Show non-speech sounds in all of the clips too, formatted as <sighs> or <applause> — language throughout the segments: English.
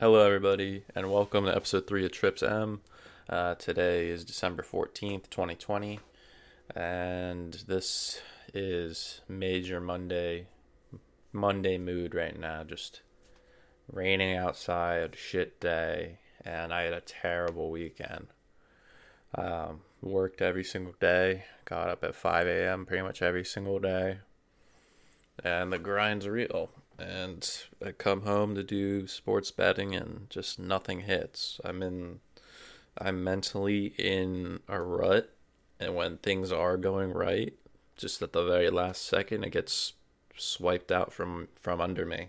Hello, everybody, and welcome to episode three of Trips M. Uh, today is December 14th, 2020, and this is major Monday, Monday mood right now. Just raining outside, shit day, and I had a terrible weekend. Um, worked every single day, got up at 5 a.m. pretty much every single day, and the grind's real and I come home to do sports betting and just nothing hits. I'm in I'm mentally in a rut and when things are going right, just at the very last second it gets swiped out from from under me.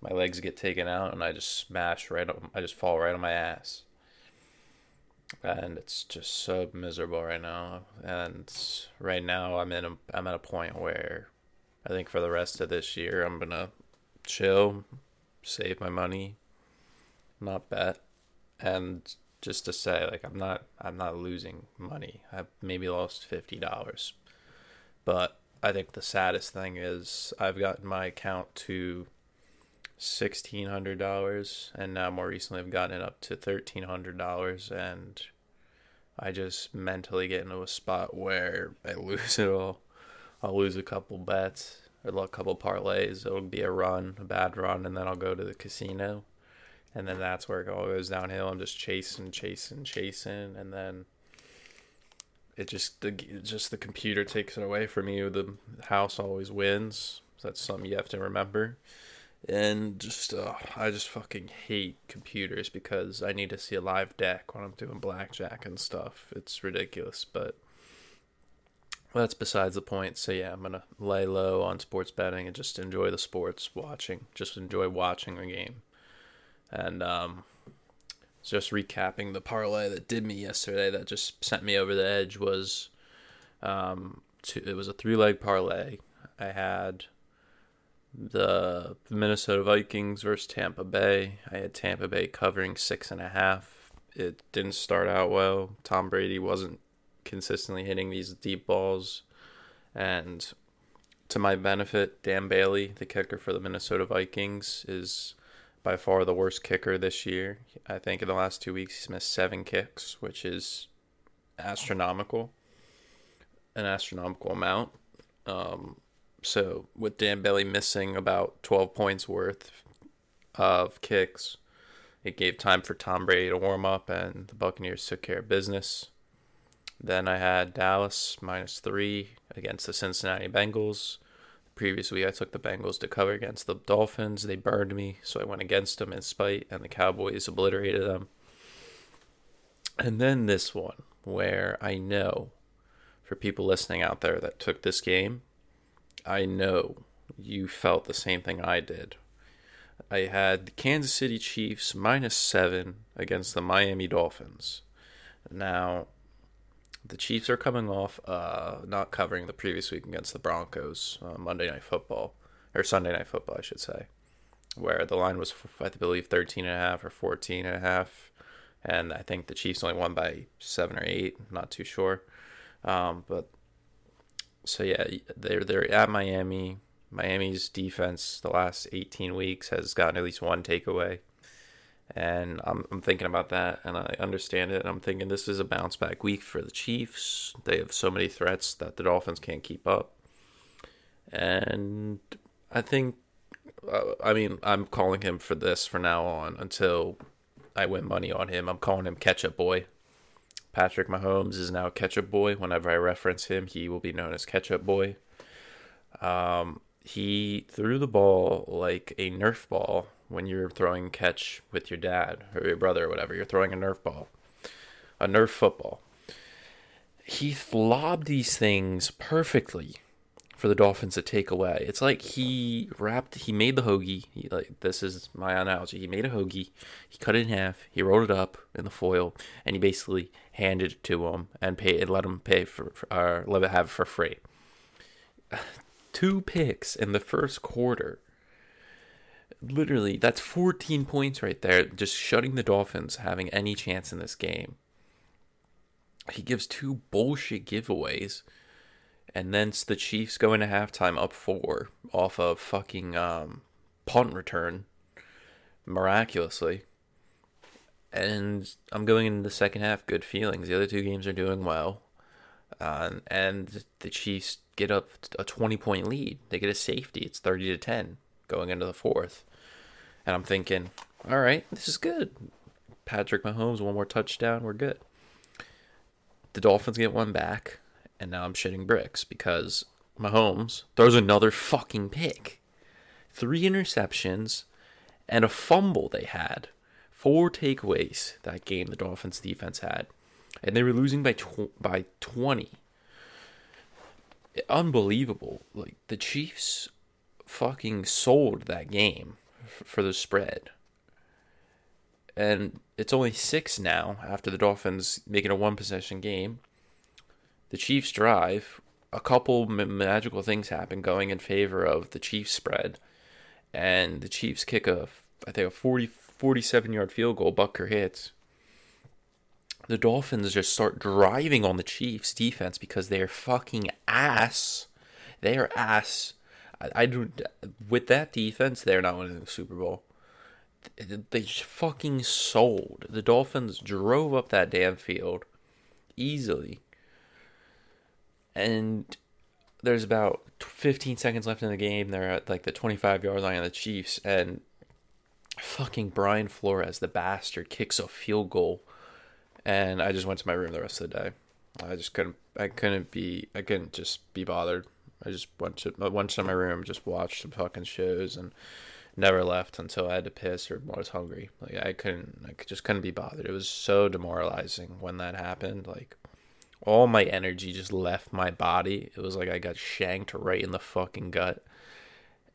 My legs get taken out and I just smash right on I just fall right on my ass. And it's just so miserable right now. And right now I'm in a I'm at a point where I think for the rest of this year I'm gonna chill, save my money, not bet, and just to say, like I'm not I'm not losing money. I've maybe lost fifty dollars, but I think the saddest thing is I've gotten my account to sixteen hundred dollars, and now more recently I've gotten it up to thirteen hundred dollars, and I just mentally get into a spot where I <laughs> lose it all. I'll lose a couple bets a couple parlays. It'll be a run, a bad run, and then I'll go to the casino, and then that's where it all goes downhill. I'm just chasing, chasing, chasing, and then it just the just the computer takes it away from you. The house always wins. that's something you have to remember. And just uh, I just fucking hate computers because I need to see a live deck when I'm doing blackjack and stuff. It's ridiculous, but well, that's besides the point. So yeah, I'm gonna lay low on sports betting and just enjoy the sports watching. Just enjoy watching the game. And um, just recapping the parlay that did me yesterday, that just sent me over the edge was, um, two, it was a three leg parlay. I had the Minnesota Vikings versus Tampa Bay. I had Tampa Bay covering six and a half. It didn't start out well. Tom Brady wasn't consistently hitting these deep balls. And to my benefit, Dan Bailey, the kicker for the Minnesota Vikings, is by far the worst kicker this year. I think in the last two weeks he's missed seven kicks, which is astronomical, an astronomical amount. Um, so with Dan Bailey missing about 12 points worth of kicks, it gave time for Tom Brady to warm up, and the Buccaneers took care of business. Then I had Dallas minus three against the Cincinnati Bengals. Previous week I took the Bengals to cover against the Dolphins. They burned me, so I went against them in spite, and the Cowboys obliterated them. And then this one, where I know for people listening out there that took this game, I know you felt the same thing I did. I had the Kansas City Chiefs minus seven against the Miami Dolphins. Now, the Chiefs are coming off uh, not covering the previous week against the Broncos uh, Monday Night Football or Sunday Night Football, I should say, where the line was I believe 13 and a half or 14 and a half, and I think the Chiefs only won by seven or eight. Not too sure, um, but so yeah, they're they're at Miami. Miami's defense the last 18 weeks has gotten at least one takeaway and I'm, I'm thinking about that and I understand it. I'm thinking this is a bounce back week for the Chiefs. They have so many threats that the Dolphins can't keep up. And I think, uh, I mean, I'm calling him for this for now on until I win money on him. I'm calling him Ketchup Boy. Patrick Mahomes is now Ketchup Boy. Whenever I reference him, he will be known as Ketchup Boy. Um, he threw the ball like a Nerf ball when you're throwing catch with your dad or your brother or whatever. You're throwing a Nerf ball, a Nerf football. He lobbed these things perfectly for the Dolphins to take away. It's like he wrapped, he made the hoagie. He, like this is my analogy. He made a hoagie, he cut it in half, he rolled it up in the foil, and he basically handed it to him and pay and let him pay for, for or let it have it for free. <sighs> Two picks in the first quarter literally that's 14 points right there just shutting the dolphins having any chance in this game he gives two bullshit giveaways and then the chiefs go into halftime up four off of fucking um, punt return miraculously and I'm going into the second half good feelings. The other two games are doing well, um, and the Chiefs get up a 20 point lead. They get a safety. It's 30 to 10 going into the fourth, and I'm thinking, all right, this is good. Patrick Mahomes, one more touchdown, we're good. The Dolphins get one back, and now I'm shitting bricks because Mahomes throws another fucking pick. Three interceptions and a fumble they had. Four takeaways that game the Dolphins defense had. And they were losing by tw- by 20. Unbelievable. Like the Chiefs fucking sold that game for the spread. And it's only 6 now after the Dolphins making a one possession game. The Chiefs drive, a couple magical things happen going in favor of the Chiefs spread and the Chiefs kick a I think a 40 47 yard field goal Butker hits. The Dolphins just start driving on the Chiefs defense because they're fucking ass. They are ass. I, do with that defense, they're not winning the Super Bowl. They, they fucking sold. The Dolphins drove up that damn field easily. And there's about 15 seconds left in the game. They're at like the 25 yard line of the Chiefs, and fucking Brian Flores, the bastard, kicks a field goal. And I just went to my room the rest of the day. I just couldn't. I couldn't be. I couldn't just be bothered. I just went to uh, went to my room, just watched some fucking shows, and never left until I had to piss or was hungry. Like I couldn't. I just couldn't be bothered. It was so demoralizing when that happened. Like all my energy just left my body. It was like I got shanked right in the fucking gut.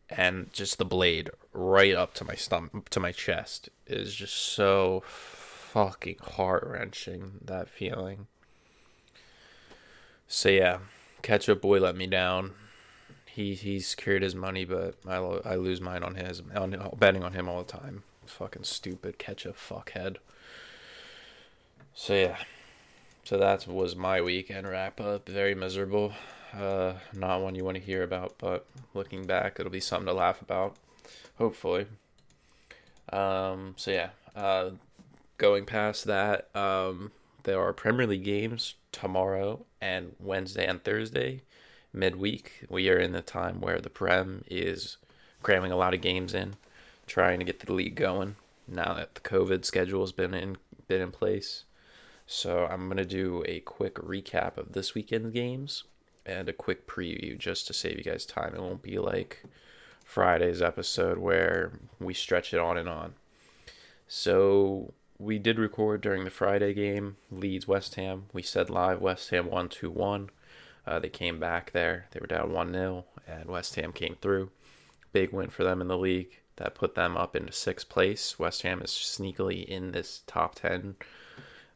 And just the blade right up to my stomach, to my chest is just so fucking heart wrenching. That feeling. So yeah, ketchup boy let me down. He he secured his money, but I I lose mine on his on betting on him all the time. Fucking stupid ketchup fuckhead. So yeah, so that was my weekend wrap up. Very miserable. Uh, not one you want to hear about, but looking back, it'll be something to laugh about. Hopefully. Um, so yeah, uh, going past that, um, there are Premier League games tomorrow and Wednesday and Thursday, midweek. We are in the time where the Prem is cramming a lot of games in, trying to get the league going. Now that the COVID schedule has been in been in place, so I'm to do a quick recap of this weekend's games and a quick preview just to save you guys time. It won't be like Friday's episode where we stretch it on and on. So we did record during the Friday game, Leeds West Ham. We said live West Ham 1 2 1. Uh, they came back there. They were down 1 0, and West Ham came through. Big win for them in the league. That put them up into sixth place. West Ham is sneakily in this top 10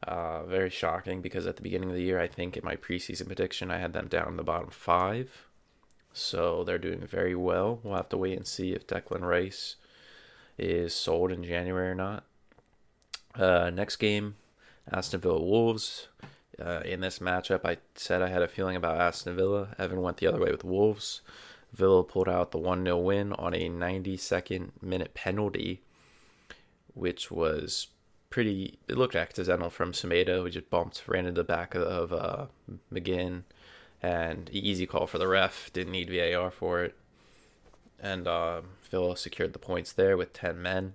uh, very shocking because at the beginning of the year, I think in my preseason prediction, I had them down in the bottom five. So they're doing very well. We'll have to wait and see if Declan Rice is sold in January or not. Uh, next game, Aston Villa Wolves. Uh, in this matchup, I said I had a feeling about Aston Villa. Evan went the other way with Wolves. Villa pulled out the 1 0 win on a 92nd minute penalty, which was pretty. It looked accidental from Semedo. We just bumped, ran into the back of, uh, McGinn, and easy call for the ref. Didn't need VAR for it, and uh, Villa secured the points there with ten men.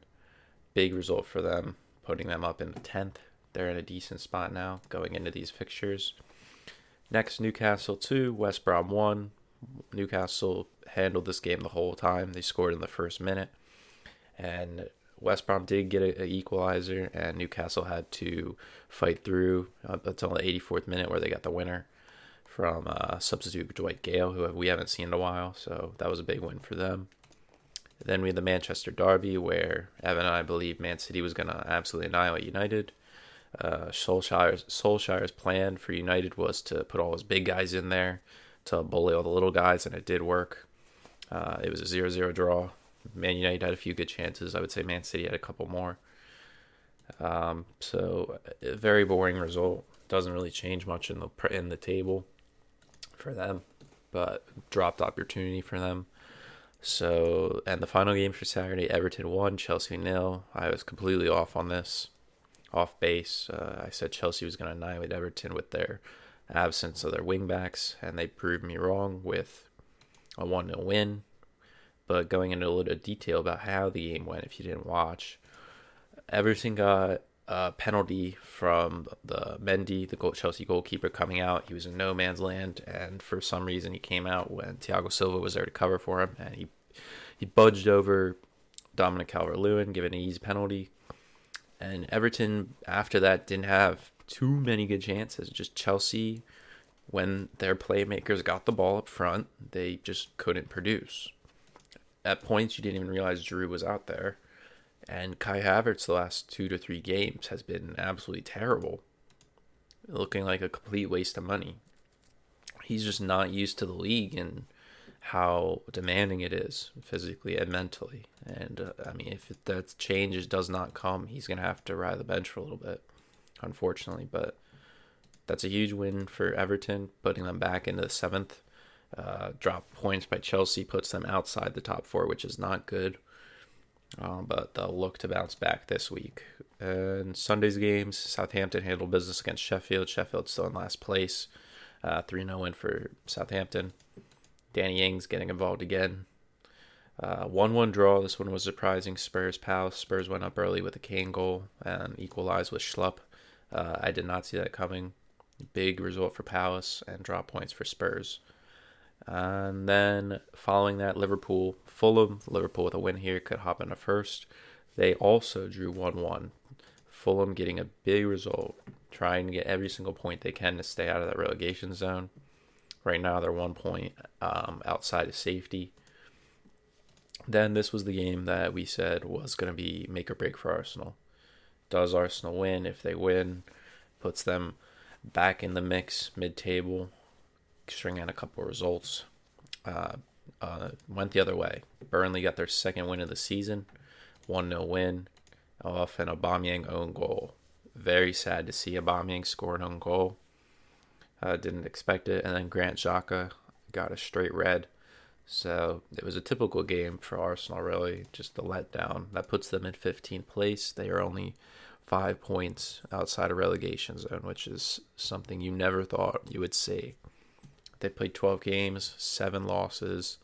Big result for them, putting them up in the tenth. They're in a decent spot now going into these fixtures. Next, Newcastle two, West Brom one. Newcastle handled this game the whole time. They scored in the first minute, and West Brom did get an equalizer, and Newcastle had to fight through until the 84th minute where they got the winner from uh, substitute Dwight Gayle, who we haven't seen in a while. So that was a big win for them. Then we had the Manchester Derby, where Evan and I believe Man City was going to absolutely annihilate United. Uh, Solskjaer's, Solskjaer's plan for United was to put all his big guys in there to bully all the little guys, and it did work. Uh, it was a 0 0 draw. Man United had a few good chances. I would say Man City had a couple more. Um, so a very boring result. Doesn't really change much in the in the table for them, but dropped opportunity for them. So and the final game for Saturday, Everton won, Chelsea nil. I was completely off on this. off base. Uh, I said Chelsea was going to annihilate Everton with their absence of their wingbacks, and they proved me wrong with a 1 0 win. But going into a little detail about how the game went, if you didn't watch, Everton got a penalty from the Mendy, the Chelsea goalkeeper, coming out. He was in no man's land, and for some reason, he came out when Thiago Silva was there to cover for him, and he he budged over Dominic Calvert-Lewin, giving an easy penalty. And Everton, after that, didn't have too many good chances. Just Chelsea, when their playmakers got the ball up front, they just couldn't produce. At points, you didn't even realize Drew was out there. And Kai Havertz, the last two to three games, has been absolutely terrible, looking like a complete waste of money. He's just not used to the league and how demanding it is physically and mentally. And uh, I mean, if that change does not come, he's going to have to ride the bench for a little bit, unfortunately. But that's a huge win for Everton, putting them back into the seventh. Uh, drop points by Chelsea puts them outside the top four, which is not good. Um, but they'll look to bounce back this week. And Sunday's games, Southampton handled business against Sheffield. Sheffield still in last place. Uh, 3 0 win for Southampton. Danny Ings getting involved again. Uh, 1 1 draw. This one was surprising. Spurs Palace. Spurs went up early with a Kane goal and equalized with Schlupp. Uh, I did not see that coming. Big result for Palace and drop points for Spurs. And then following that, Liverpool, Fulham. Liverpool with a win here could hop in a first. They also drew 1 1. Fulham getting a big result, trying to get every single point they can to stay out of that relegation zone. Right now, they're one point um, outside of safety. Then this was the game that we said was going to be make or break for Arsenal. Does Arsenal win? If they win, puts them back in the mix mid-table, string out a couple of results. Uh, uh, went the other way. Burnley got their second win of the season, 1 0 win off an Aubameyang own goal. Very sad to see Aubameyang score an own goal. Uh, didn't expect it. And then Granit Xhaka got a straight red. So it was a typical game for Arsenal, really. Just the letdown. That puts them in 15th place. They are only five points outside of relegation zone, which is something you never thought you would see. They played 12 games, seven losses.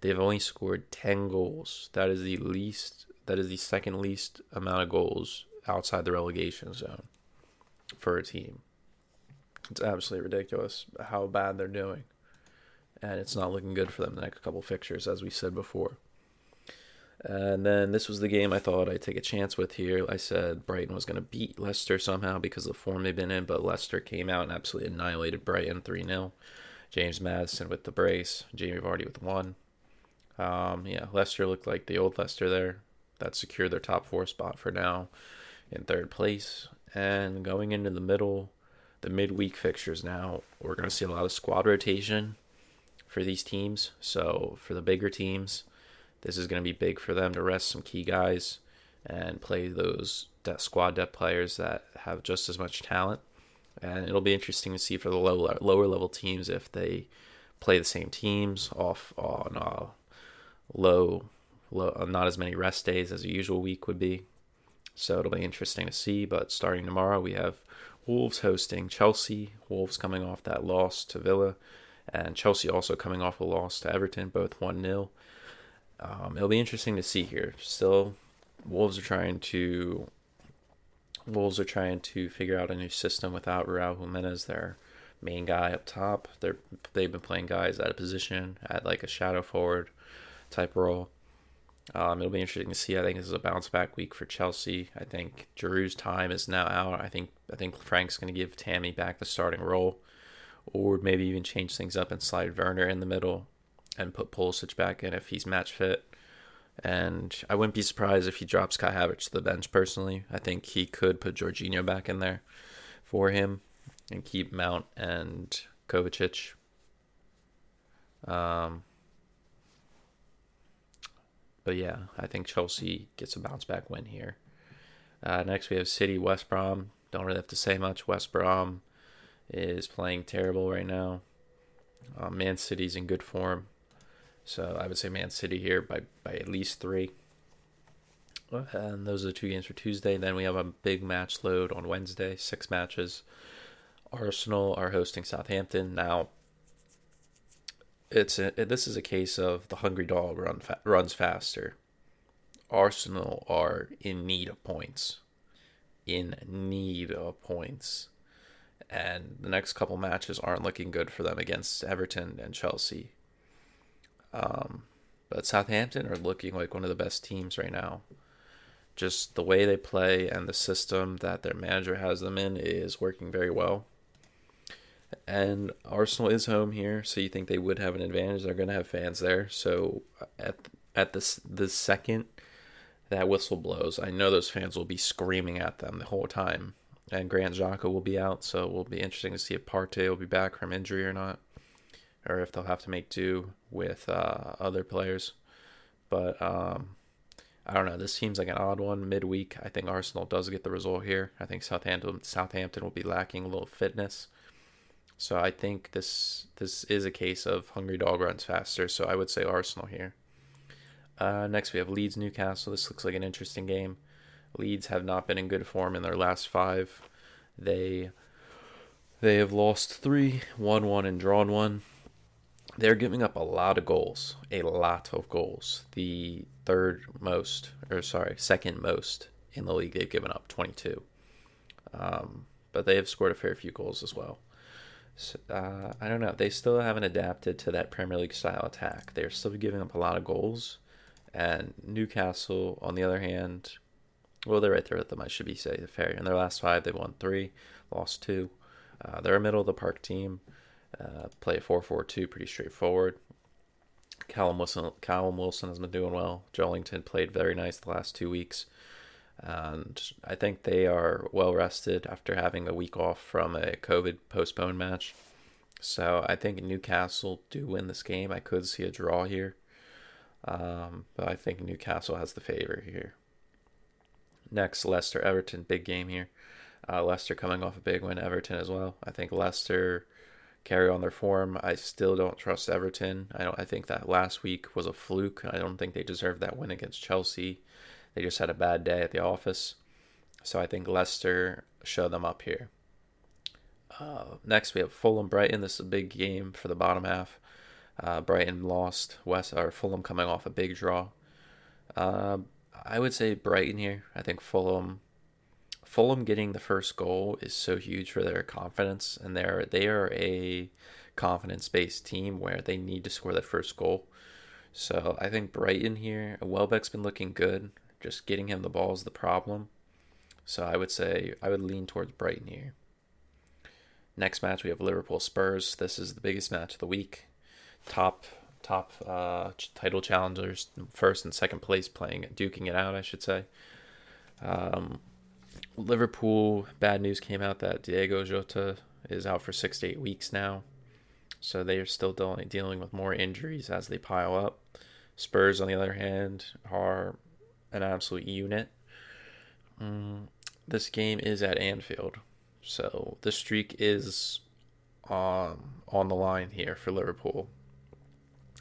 They've only scored 10 goals. That is the least, that is the second least amount of goals outside the relegation zone for a team. It's absolutely ridiculous how bad they're doing. And it's not looking good for them the next couple fixtures, as we said before. And then this was the game I thought I'd take a chance with here. I said Brighton was going to beat Leicester somehow because of the form they've been in, but Leicester came out and absolutely annihilated Brighton 3 0. James Maddison with the brace, Jamie Vardy with one. Um, yeah, Leicester looked like the old Leicester there. That secured their top four spot for now in third place. And going into the middle, the midweek fixtures now, we're going to see a lot of squad rotation for these teams. So for the bigger teams, this is going to be big for them to rest some key guys and play those squad depth players that have just as much talent. And it'll be interesting to see for the low, lower level teams if they play the same teams off on uh, low, low, not as many rest days as a usual week would be. So it'll be interesting to see. But starting tomorrow, we have Wolves hosting Chelsea. Wolves coming off that loss to Villa, and Chelsea also coming off a loss to Everton, both 1 0. Um, it'll be interesting to see here. Still, Wolves are trying to. Wolves are trying to figure out a new system without Raul Jimenez, their main guy up top. They're they've been playing guys at a position at like a shadow forward type role. Um, it'll be interesting to see. I think this is a bounce back week for Chelsea. I think Giroud's time is now out. I think I think Frank's going to give Tammy back the starting role, or maybe even change things up and slide Werner in the middle and put Pulisic back in if he's match fit. And I wouldn't be surprised if he drops Kai Havertz to the bench. Personally, I think he could put Jorginho back in there for him and keep Mount and Kovacic. Um, but yeah, I think Chelsea gets a bounce back win here. Uh, next, we have City West Brom. Don't really have to say much. West Brom is playing terrible right now. Uh, Man City's in good form. So I would say Man City here by, by at least three. And those are the two games for Tuesday. Then we have a big match load on Wednesday, six matches. Arsenal are hosting Southampton. Now, it's a, this is a case of the hungry dog run fa- runs faster. Arsenal are in need of points. In need of points. And the next couple matches aren't looking good for them against Everton and Chelsea. Um, but Southampton are looking like one of the best teams right now. Just the way they play and the system that their manager has them in is working very well. And Arsenal is home here, so you think they would have an advantage. They're going to have fans there. So at at this the second that whistle blows, I know those fans will be screaming at them the whole time. And Granit Xhaka will be out, so it will be interesting to see if Partey will be back from injury or not or if they'll have to make do with uh, other players. But um, I don't know. This seems like an odd one midweek. I think Arsenal does get the result here. I think Southampton Southampton will be lacking a little fitness. So I think this this is a case of hungry dog runs faster. So I would say Arsenal here. Uh, next we have Leeds Newcastle. This looks like an interesting game. Leeds have not been in good form in their last five. They they have lost three, won one, and drawn one they're giving up a lot of goals, a lot of goals. The third most, or sorry, second most in the league. They've given up 22. Um, but they have scored a fair few goals as well. So, uh, I don't know. They still haven't adapted to that Premier League style attack. They're still giving up a lot of goals. And Newcastle, on the other hand, well, they're right there with them. I should be say fair. In their last five, they won three, lost two. Uh, they're a middle of the park team. Uh, play 4 4 2, pretty straightforward. Callum Wilson, Callum Wilson has been doing well. Joelinton played very nice the last two weeks. And I think they are well rested after having a week off from a COVID postponed match. So I think Newcastle do win this game. I could see a draw here. Um, but I think Newcastle has the favor here. Next, Leicester Everton, big game here. Uh, Leicester coming off a big win, Everton as well. I think Leicester carry on their form. I still don't trust Everton. I don't. I think that last week was a fluke. I don't think they deserved that win against Chelsea. They just had a bad day at the office. So I think Leicester show them up here. Uh, next we have Fulham Brighton. This is a big game for the bottom half. Uh, Brighton lost. West or Fulham coming off a big draw. Uh, I would say Brighton here. I think Fulham Fulham getting the first goal is so huge for their confidence, and they're they are a confidence based team where they need to score that first goal. So I think Brighton here, Welbeck's been looking good. Just getting him the ball is the problem. So I would say I would lean towards Brighton here. Next match we have Liverpool Spurs. This is the biggest match of the week. Top top uh, title challengers, first and second place playing, duking it out, I should say. Um, Liverpool, bad news came out that Diogo Jota is out for six to eight weeks now. So they are still dealing, dealing with more injuries as they pile up. Spurs, on the other hand, are an absolute unit. Mm, this game is at Anfield. So the streak is um, on the line here for Liverpool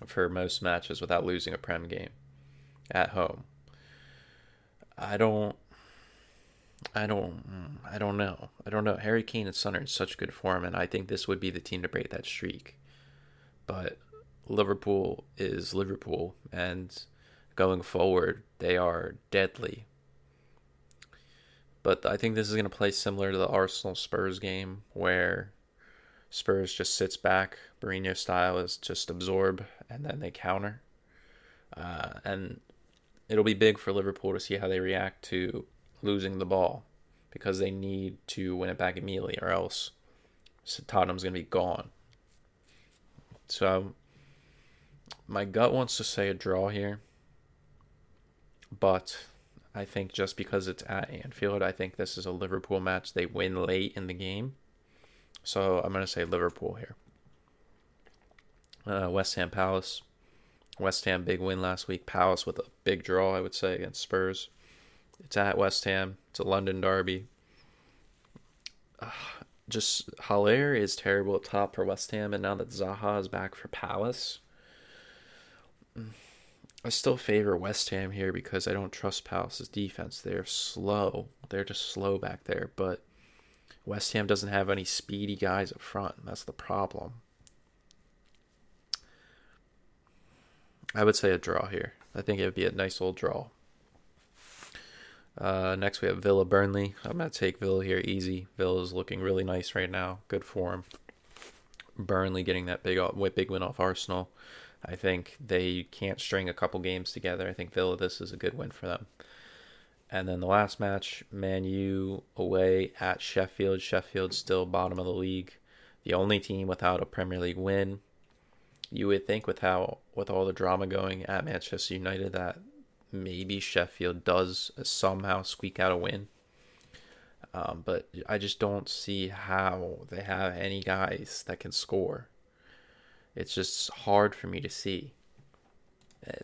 for most matches without losing a Prem game at home. I don't I don't, mm, I don't know. I don't know. Harry Kane and Son are in such good form, and I think this would be the team to break that streak. But Liverpool is Liverpool, and going forward, they are deadly. But I think this is going to play similar to the Arsenal Spurs game, where Spurs just sits back, Mourinho style is just absorb, and then they counter. Uh, and it'll be big for Liverpool to see how they react to losing the ball because they need to win it back immediately or else Tottenham's going to be gone. So my gut wants to say a draw here, but I think just because it's at Anfield, I think this is a Liverpool match. They win late in the game. So I'm going to say Liverpool here. Uh, West Ham Palace. West Ham big win last week. Palace with a big draw, I would say, against Spurs. It's at West Ham. It's a London derby. Just Haller is terrible at top for West Ham, and now that Zaha is back for Palace, mm, I still favor West Ham here because I don't trust Palace's defense. They're slow. They're just slow back there. But West Ham doesn't have any speedy guys up front. That's the problem. I would say a draw here. I think it would be a nice old draw. Uh, next, we have Villa Burnley. I'm going to take Villa here easy. Villa's looking really nice right now. Good form. Burnley getting that big big win off Arsenal. I think they can't string a couple games together. I think Villa, this is a good win for them. And then the last match, Man U away at Sheffield. Sheffield still bottom of the league, the only team without a Premier League win. You would think with how with all the drama going at Manchester United that maybe Sheffield does somehow squeak out a win. Um, but I just don't see how they have any guys that can score. It's just hard for me to see.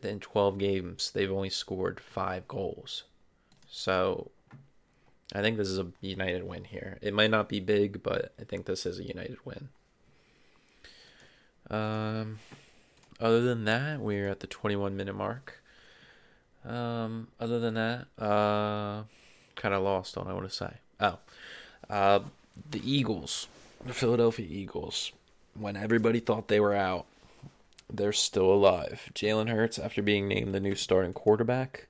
In 12 games, they've only scored five goals. So I think this is a United win here. It might not be big, but I think this is a United win. Um, other than that, we're at the 21 minute mark. Um, other than that, uh, kind of lost on I want to say. Oh, uh, the Eagles, the Philadelphia Eagles. When everybody thought they were out, they're still alive. Jalen Hurts, after being named the new starting quarterback,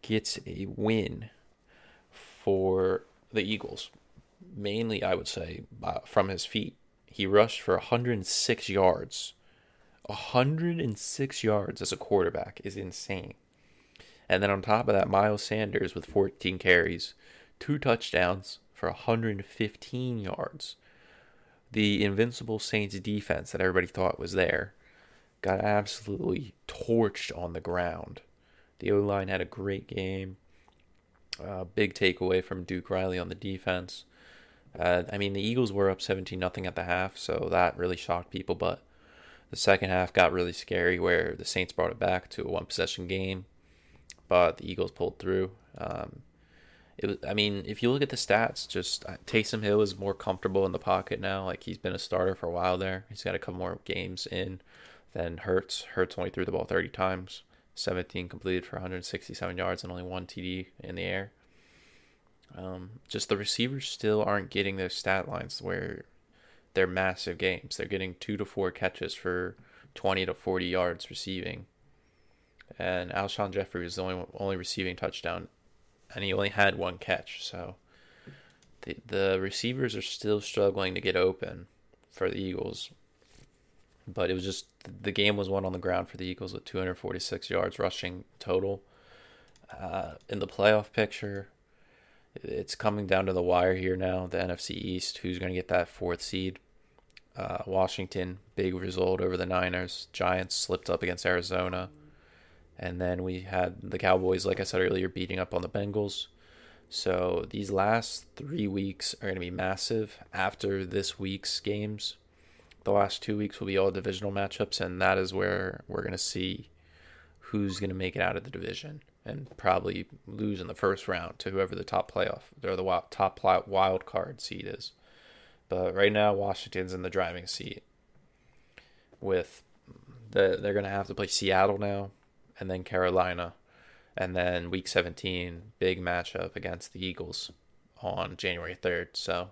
gets a win for the Eagles. Mainly, I would say, from his feet. He rushed for 106 yards. 106 yards as a quarterback is insane. And then on top of that, Miles Sanders with 14 carries, two touchdowns for 115 yards. The invincible Saints defense that everybody thought was there got absolutely torched on the ground. The O line had a great game. Uh, big takeaway from Duke Riley on the defense. Uh, I mean, the Eagles were up 17 nothing at the half, so that really shocked people. But the second half got really scary, where the Saints brought it back to a one possession game but the Eagles pulled through. Um, it was, I mean, if you look at the stats, just uh, Taysom Hill is more comfortable in the pocket now. Like he's been a starter for a while there. He's got a couple more games in than Hurts. Hurts only threw the ball 30 times, 17 completed for 167 yards and only one TD in the air. Um, just the receivers still aren't getting their stat lines where they're massive games. They're getting two to four catches for 20 to 40 yards receiving and Alshon Jeffery was the only only receiving touchdown, and he only had one catch. So the the receivers are still struggling to get open for the Eagles. But it was just the game was won on the ground for the Eagles with 246 yards rushing total. Uh, in the playoff picture, it's coming down to the wire here now. The NFC East, who's going to get that fourth seed? Uh, Washington, big result over the Niners. Giants slipped up against Arizona. And then we had the Cowboys, like I said earlier, beating up on the Bengals. So these last three weeks are going to be massive after this week's games. The last two weeks will be all divisional matchups, and that is where we're going to see who's going to make it out of the division and probably lose in the first round to whoever the top playoff or the top wild card seed is. But right now, Washington's in the driving seat. With the, they're going to have to play Seattle now, and then Carolina, and then Week 17 big matchup against the Eagles on January 3rd. So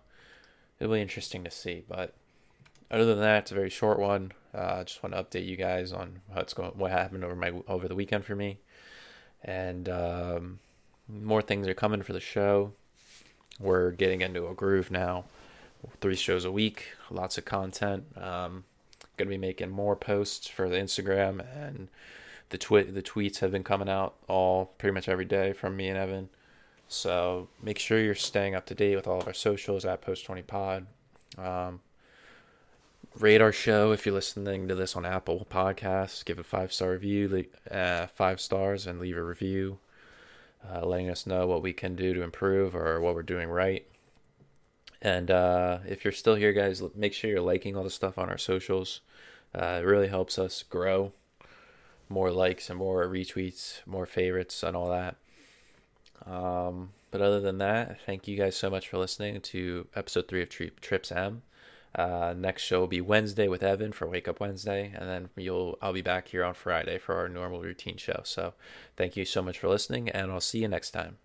it'll be interesting to see. But other than that, it's a very short one. I uh, just want to update you guys on what's going, what happened over my over the weekend for me, and um, more things are coming for the show. We're getting into a groove now. Three shows a week, lots of content. Um, gonna be making more posts for the Instagram and the tweet the tweets have been coming out all pretty much every day from me and Evan. So make sure you're staying up to date with all of our socials at Post Twenty Pod. Um, rate our show if you're listening to this on Apple Podcasts. Give a five star review, uh, five stars, and leave a review, uh, letting us know what we can do to improve or what we're doing right. And uh, if you're still here, guys, make sure you're liking all the stuff on our socials. Uh, it really helps us grow more likes and more retweets, more favorites, and all that. Um, but other than that, thank you guys so much for listening to episode three of Tri- Trips M. Uh, next show will be Wednesday with Evan for Wake Up Wednesday, and then you'll I'll be back here on Friday for our normal routine show. So, thank you so much for listening, and I'll see you next time.